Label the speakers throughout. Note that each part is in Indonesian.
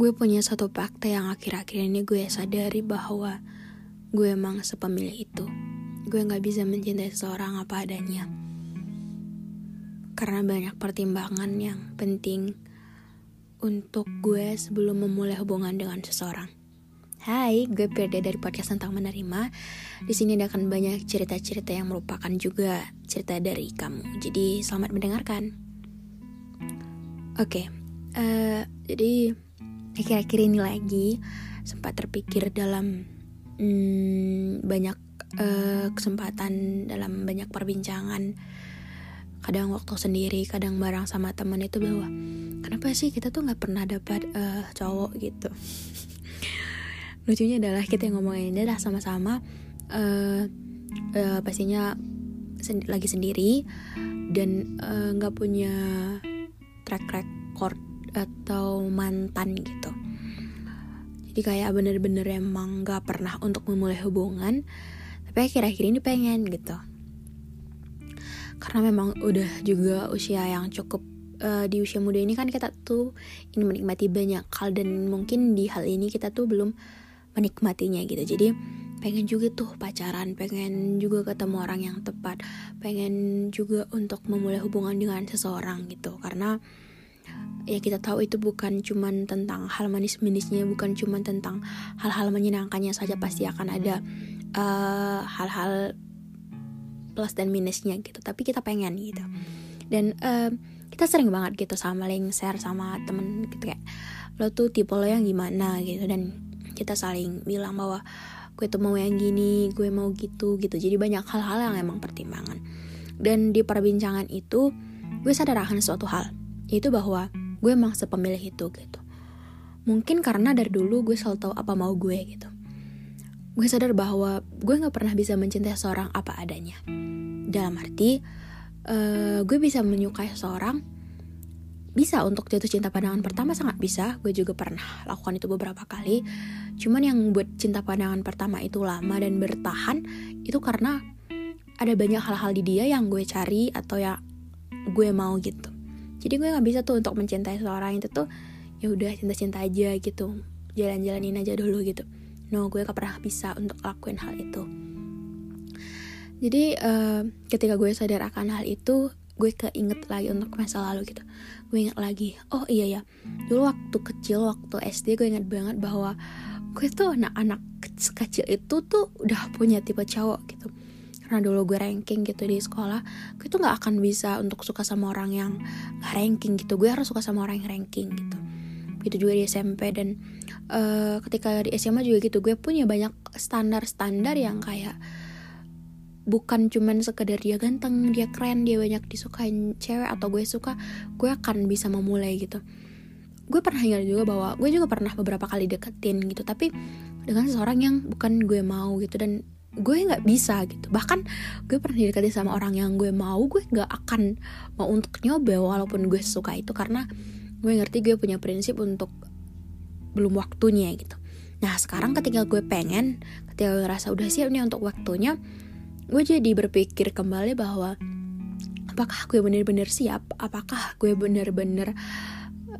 Speaker 1: Gue punya satu fakta yang akhir-akhir ini gue sadari bahwa gue emang sepemilih itu. Gue gak bisa mencintai seseorang apa adanya. Karena banyak pertimbangan yang penting untuk gue sebelum memulai hubungan dengan seseorang. Hai, gue Pirda dari podcast tentang menerima. Di sini akan banyak cerita-cerita yang merupakan juga cerita dari kamu. Jadi selamat mendengarkan. Oke, uh, jadi akhir-akhir ini lagi sempat terpikir dalam hmm, banyak uh, kesempatan dalam banyak perbincangan kadang waktu sendiri kadang bareng sama teman itu bahwa kenapa sih kita tuh nggak pernah dapat uh, cowok gitu lucunya adalah kita yang ngomongin ini dah sama-sama uh, uh, pastinya sendi lagi sendiri dan nggak uh, punya track record atau mantan gitu. Jadi kayak bener-bener emang gak pernah untuk memulai hubungan tapi akhir-akhir ini pengen gitu. Karena memang udah juga usia yang cukup uh, di usia muda ini kan kita tuh ingin menikmati banyak hal dan mungkin di hal ini kita tuh belum menikmatinya gitu. Jadi pengen juga tuh pacaran pengen juga ketemu orang yang tepat pengen juga untuk memulai hubungan dengan seseorang gitu. Karena ya kita tahu itu bukan cuman tentang hal manis-manisnya bukan cuman tentang hal-hal menyenangkannya saja pasti akan ada hal eh, hal-hal plus dan minusnya gitu. Tapi kita pengen gitu. Dan uh, kita sering banget gitu sama link share sama temen gitu kayak lo tuh tipe lo yang gimana? gitu. Dan kita saling bilang bahwa gue tuh mau yang gini gue mau gitu gitu. Jadi banyak hal-hal yang emang pertimbangan. Dan di perbincangan itu gue sadar akan suatu hal yaitu bahwa gue emang sepemilih itu gitu. Mungkin karena dari dulu gue selalu tahu apa mau gue gitu. Gue sadar bahwa gue nggak pernah bisa mencintai seorang apa adanya. Dalam arti uh, gue bisa menyukai seorang bisa untuk jatuh cinta pandangan pertama? Sangat bisa. Gue juga pernah lakukan itu beberapa kali. Cuman yang buat cinta pandangan pertama itu lama dan bertahan itu karena ada banyak hal-hal di dia yang gue cari atau yang gue mau gitu. Jadi gue nggak bisa tuh untuk mencintai seorang itu tuh ya udah cinta-cinta aja gitu. Jalan-jalanin aja dulu gitu. No gue gak pernah bisa untuk lakuin hal itu. Jadi uh, ketika gue sadar akan hal itu gue keinget lagi untuk masa lalu gitu. Gue inget lagi oh iya ya dulu waktu kecil waktu SD gue inget banget bahwa gue tuh anak-anak kecil itu tuh udah punya tipe cowok gitu. Karena dulu gue ranking gitu di sekolah gue tuh nggak akan bisa untuk suka sama orang yang gak ranking gitu. Gue harus suka sama orang yang ranking gitu. Itu juga di SMP dan uh, ketika di SMA juga gitu gue punya banyak standar-standar yang kayak bukan cuman sekedar dia ganteng dia keren dia banyak disukain cewek atau gue suka gue akan bisa memulai gitu. Gue pernah ingat juga bahwa gue juga pernah beberapa kali deketin gitu tapi dengan seseorang yang bukan gue mau gitu dan gue nggak bisa gitu. Bahkan gue pernah didekati sama orang yang gue mau gue nggak akan mau untuk nyoba walaupun gue suka itu karena gue ngerti gue punya prinsip untuk belum waktunya gitu. Nah sekarang ketika gue pengen ketika gue rasa udah siap nih untuk waktunya gue jadi berpikir kembali bahwa apakah gue bener-bener siap? Apakah gue bener-bener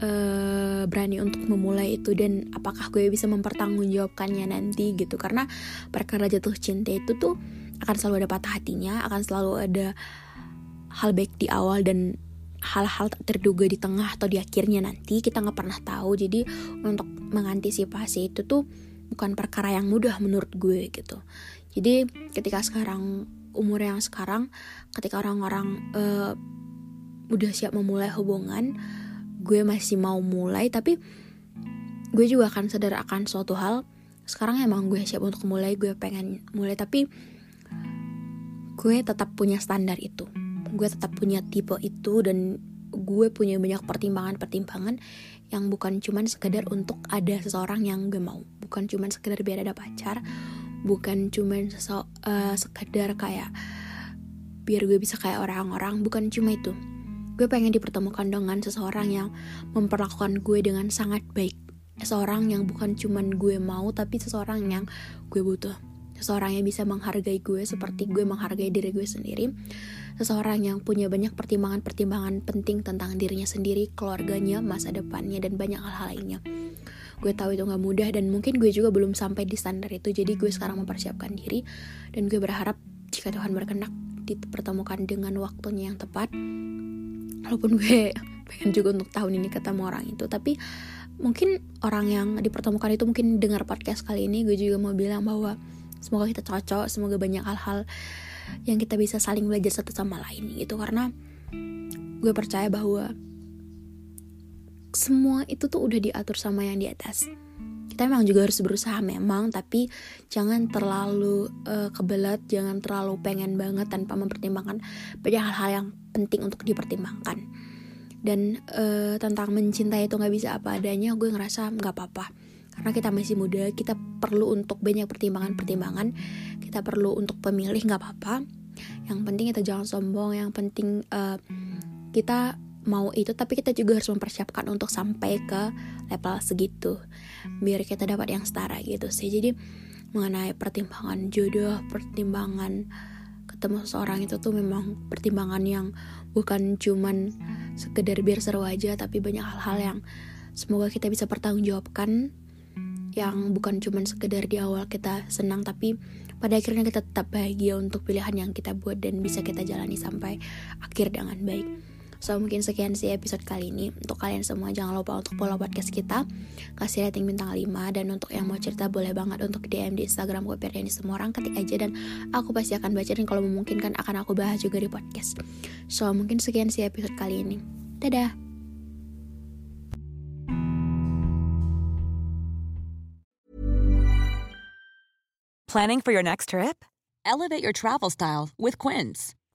Speaker 1: uh, berani untuk memulai itu? Dan apakah gue bisa mempertanggungjawabkannya nanti gitu? Karena perkara jatuh cinta itu tuh akan selalu ada patah hatinya akan selalu ada hal baik di awal dan hal-hal tak terduga di tengah atau di akhirnya nanti kita nggak pernah tahu. Jadi untuk mengantisipasi itu tuh bukan perkara yang mudah menurut gue gitu jadi ketika sekarang umur yang sekarang ketika orang-orang uh, udah siap memulai hubungan gue masih mau mulai tapi gue juga akan sadar akan suatu hal. Sekarang emang gue siap untuk mulai gue pengen mulai tapi gue tetap punya standar itu. Gue tetap punya tipe itu dan gue punya banyak pertimbangan-pertimbangan yang bukan cuman sekedar untuk ada seseorang yang gue mau. Bukan cuman sekedar biar ada pacar bukan cuman seso, uh, sekedar kayak biar gue bisa kayak orang-orang bukan cuma itu. Gue pengen dipertemukan dengan seseorang yang memperlakukan gue dengan sangat baik. Seseorang yang bukan cuman gue mau tapi seseorang yang gue butuh. Seseorang yang bisa menghargai gue seperti gue menghargai diri gue sendiri. Seseorang yang punya banyak pertimbangan-pertimbangan penting tentang dirinya sendiri keluarganya masa depannya dan banyak hal-hal lainnya gue tahu itu gak mudah dan mungkin gue juga belum sampai di standar itu. Jadi gue sekarang mempersiapkan diri dan gue berharap jika Tuhan berkenak dipertemukan dengan waktunya yang tepat walaupun gue pengen juga untuk tahun ini ketemu orang itu. Tapi mungkin orang yang dipertemukan itu mungkin dengar podcast kali ini gue juga mau bilang bahwa semoga kita cocok semoga banyak hal-hal yang kita bisa saling belajar satu sama lain gitu. Karena gue percaya bahwa semua itu tuh udah diatur sama yang di atas. Kita memang juga harus berusaha memang tapi jangan terlalu uh, kebelat jangan terlalu pengen banget tanpa mempertimbangkan banyak hal-hal yang penting untuk dipertimbangkan. Dan uh, tentang mencintai itu nggak bisa apa adanya gue ngerasa nggak apa-apa. Karena kita masih muda kita perlu untuk banyak pertimbangan-pertimbangan. Kita perlu untuk pemilih nggak apa-apa. Yang penting kita jangan sombong yang penting uh, kita mau itu tapi kita juga harus mempersiapkan untuk sampai ke level segitu biar kita dapat yang setara gitu sih jadi mengenai pertimbangan jodoh pertimbangan ketemu seseorang itu tuh memang pertimbangan yang bukan cuman sekedar biar seru aja tapi banyak hal-hal yang semoga kita bisa pertanggungjawabkan yang bukan cuma sekedar di awal kita senang tapi pada akhirnya kita tetap bahagia untuk pilihan yang kita buat dan bisa kita jalani sampai akhir dengan baik. So mungkin sekian sih episode kali ini. Untuk kalian semua jangan lupa untuk follow podcast kita. Kasih rating bintang 5 Dan untuk yang mau cerita boleh banget untuk DM di Instagram gue ini semua orang ketik aja. Dan aku pasti akan baca dan kalau memungkinkan akan aku bahas juga di podcast. So mungkin sekian sih episode kali ini. Dadah.
Speaker 2: Planning for your next trip?
Speaker 3: Elevate your travel style with Quince.